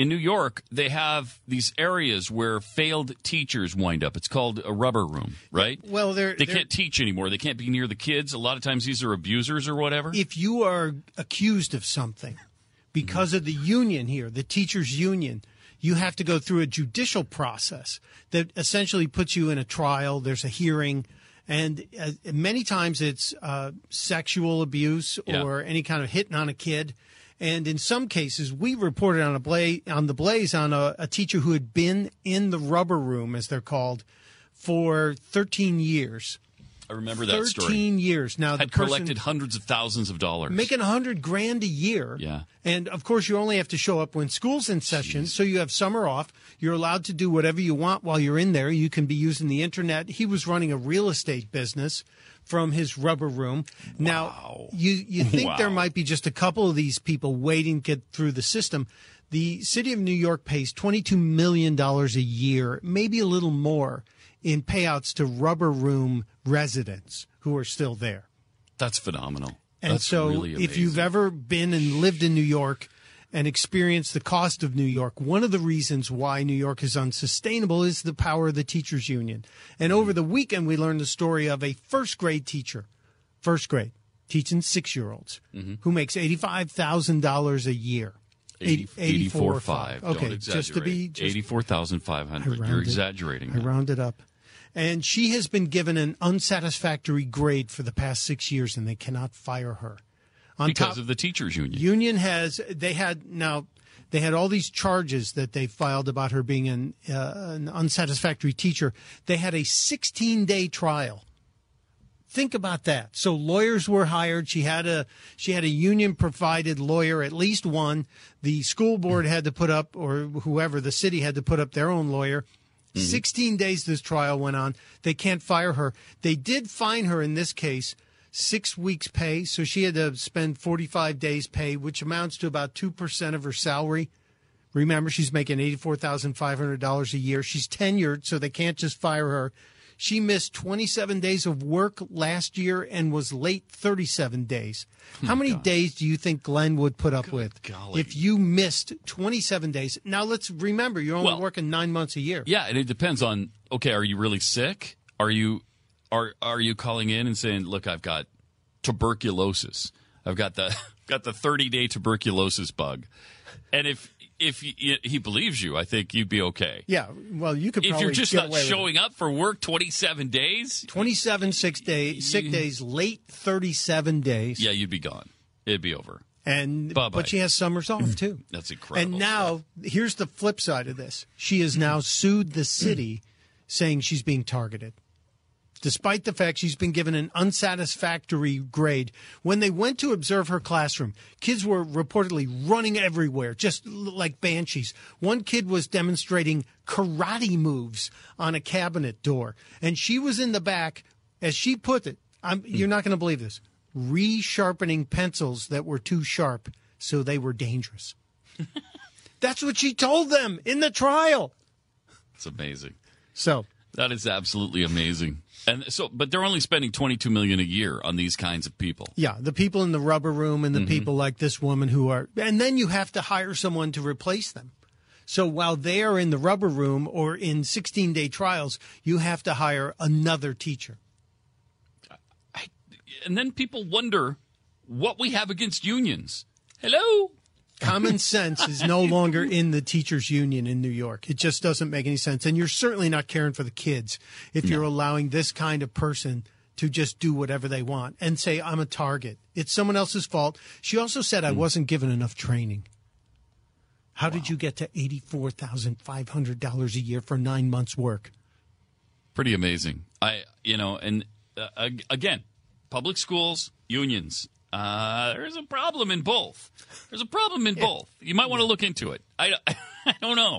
in New York, they have these areas where failed teachers wind up. It's called a rubber room, right? Well, they're, They they're- can't teach anymore. They can't be near the kids. A lot of times these are abusers or whatever. if you are accused of something because of the union here, the teachers union, you have to go through a judicial process that essentially puts you in a trial. There's a hearing, and uh, many times it's uh, sexual abuse Yeah. or any kind of hitting on a kid. And in some cases, we reported on a blaze on the blaze on a, a teacher who had been in the rubber room, as they're called, for 13 years. I remember that 13 story. years. Now Had collected hundreds of thousands of dollars. making a hundred grand a year. Yeah. And of course, you only have to show up when school's in session. So you have summer off. You're allowed to do whatever you want while you're in there. You can be using the internet. He was running a real estate business from his rubber room. Now, you, you think there might be just a couple of these people waiting to get through the system. The city of New York pays $22 million a year, maybe a little more, in payouts to rubber room residents who are still there. That's phenomenal. And That's so, really if you've ever been and lived in New York and experienced the cost of New York, one of the reasons why New York is unsustainable is the power of the teachers union. And over the weekend, we learned the story of a first grade teacher, first grade, teaching six year olds, Mm-hmm. who makes $85,000 a year. 80, 84 84.5. Okay, Don't just to be just 84,500. You're exaggerating. I that. rounded up. And she has been given an unsatisfactory grade for the past six years, and they cannot fire her. On because top, of the teachers union. union has they had now they had all these charges that they filed about her being an uh, an unsatisfactory teacher. They had a 16 day trial. Think about that. So lawyers were hired. She had a she had a union provided lawyer, at least one. The school board had to put up, or whoever the city had to put up their own lawyer. Mm-hmm. 16 days this trial went on. They can't fire her. They did fine her in this case six weeks' pay. So she had to spend 45 days' pay, which amounts to about 2% of her salary. Remember, she's making $84,500 a year. She's tenured, so they can't just fire her. She missed 27 days of work last year and was late 37 days. Hmm. How many days do you think Glenn would put up with golly. if you missed 27 days? Now, let's remember, you're only Well- working nine months a year. Yeah, and it depends on okay, are you really sick? Are you are are you calling in and saying, "Look, I've got tuberculosis. I've got the got the 30-day tuberculosis bug." And if if he, he believes you, I think you'd be okay. Yeah, well, you could If you're just get not away with it. showing up for work 27 days, 27 six day, sick days, late 37 days. yeah, you'd be gone. It'd be over. And Bye-bye. but she has summers off too. That's incredible. And now here's the flip side of this. She has now sued the city saying she's being targeted. Despite the fact she's been given an unsatisfactory grade, when they went to observe her classroom, kids were reportedly running everywhere, just like banshees. One kid was demonstrating karate moves on a cabinet door, and she was in the back, as she put it. I'm, hmm. you're not going to believe this. Resharpening pencils that were too sharp, so they were dangerous. That's what she told them in the trial. It's amazing. So That is absolutely amazing. And so, but they're only spending 22 million a year on these kinds of people. Yeah, the people in the rubber room and the mm-hmm. people like this woman who are, and then you have to hire someone to replace them. So while they are in the rubber room or in 16 day trials, you have to hire another teacher. And then people wonder what we have against unions. Hello? Common sense is no longer in the teachers union in New York. It just doesn't make any sense. And you're certainly not caring for the kids if you're allowing this kind of person to just do whatever they want and say, I'm a target. It's someone else's fault. She also said I wasn't given enough training. How did you get to $84,500 a year for nine months' work? Pretty amazing. I, you know, and uh, again, public schools, unions. Uh, there's a problem in both. There's a problem in both. You might want to look into it. I, I don't know.